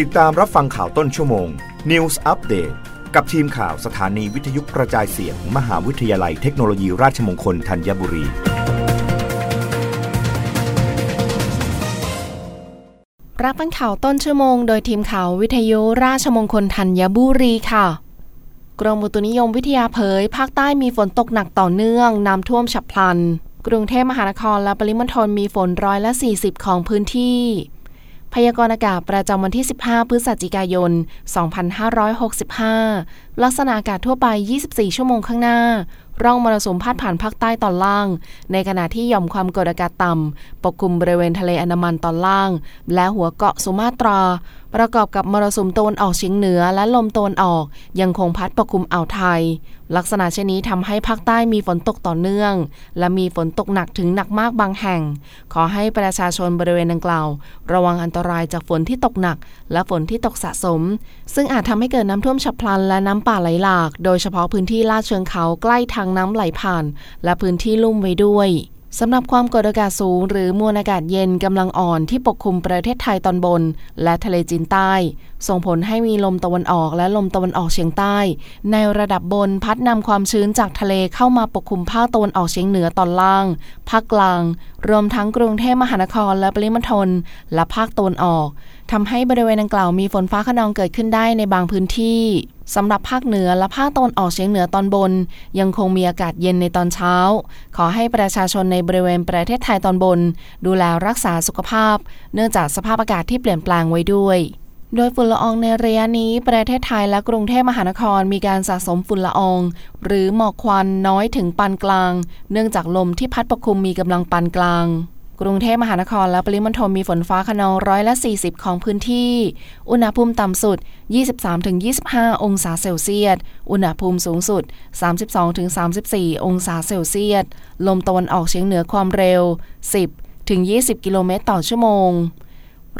ติดตามรับฟังข่าวต้นชั่วโมง News Update กับทีมข่าวสถานีวิทยุกระจายเสียงมมหาวิทยาลัยเทคโนโลยีราชมงคลธัญบุรี รับฟังข่าวต้นชั่วโมง โดยทีมข่าววิทยุราชมงคลธัญบุรีค่ะ กรมอุตุนิยมวิทยาเผย ภาคใต้มีฝนตกหนักต่อเนื่อง น้ำท่วมฉับพลัน กรุงเทพมหานครและปริมณฑลมีฝนร้อยละ 40 ของพื้นที่ พยากรณ์อากาศประจำวันที่ 15 พฤศจิกายน 2565 ลักษณะอากาศทั่วไป 24 ชั่วโมงข้างหน้า ร่องมรสุมพาดผ่านภาคใต้ตอนล่าง ในขณะที่หย่อมความกดอากาศต่ำปกคลุมบริเวณทะเลอันดามันตอนล่าง และหัวเกาะสุมาตรา ประกอบกับมรสุมตะวันออกเฉียงเหนือและลมตะวันออก ยังคงพัดปกคลุมอ่าวไทย ลักษณะเช่นนี้ทำให้ภาคใต้มีฝนตกต่อเนื่อง และมีฝนตกหนักถึงหนักมากบางแห่ง ขอให้ประชาชนบริเวณดังกล่าว ระวังอันตรายจากฝนที่ตกหนัก และฝนที่ตกสะสม ซึ่งอาจทำให้เกิดน้ำท่วมฉับพลันและน้ำป่าไหลหลาก โดยเฉพาะพื้นที่ลาดเชิงเขาใกล้ทางน้ำไหลผ่าน และพื้นที่ลุ่มไว้ด้วย สำหรับความกดอากาศสูง หรือมวลอากาศเย็นกำลังอ่อนที่ปกคลุมประเทศไทยตอนบน และทะเลจีนใต้ ส่งผลให้มีลมตะวันออกและลมตะวันออกเฉียงใต้ ในระดับบนพัดนำความชื้นจากทะเลเข้ามาปกคลุมภาคตะวันออกเฉียงเหนือตอนล่าง ภาคกลาง รวมทั้งกรุงเทพมหานครและปริมณฑลและภาคตะวันออก ทำให้บริเวณดังกล่าวมีฝนฟ้าขนองเกิดขึ้นได้ในบางพื้นที่สำหรับภาคเหนือและภาคตะวันออกเฉียงเหนือตอนบน ยังคงมีอากาศเย็นในตอนเช้า ขอให้ประชาชนในบริเวณประเทศไทยตอนบน ดูแลรักษาสุขภาพ เนื่องจากสภาพอากาศที่เปลี่ยนแปลงไว้ด้วยโดยฝุ่นละอองในระยะนี้ ประเทศไทยและกรุงเทพมหานครมีการสะสมฝุ่นละออง หรือหมอกควันน้อยถึงปานกลาง เนื่องจากลมที่พัดปกคลุมมีกำลังปานกลาง กรุงเทพมหานครและปริมณฑลมีฝนฟ้าขนองร้อยละ 40 ของพื้นที่ อุณหภูมิต่ำสุด 23-25 องศาเซลเซียส อุณหภูมิสูงสุด 32-34 องศาเซลเซียส ลมตะวันออกเฉียงเหนือความเร็ว 10-20 กิโลเมตรต่อชั่วโมง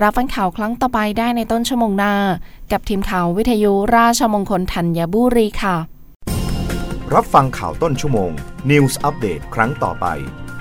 รับฟังข่าวครั้งต่อไปได้ในต้นชั่วโมงหน้า กับทีมข่าววิทยุราชมงคลธัญบุรีค่ะ รับฟังข่าวต้นชั่วโมง News อัปเดตครั้งต่อไป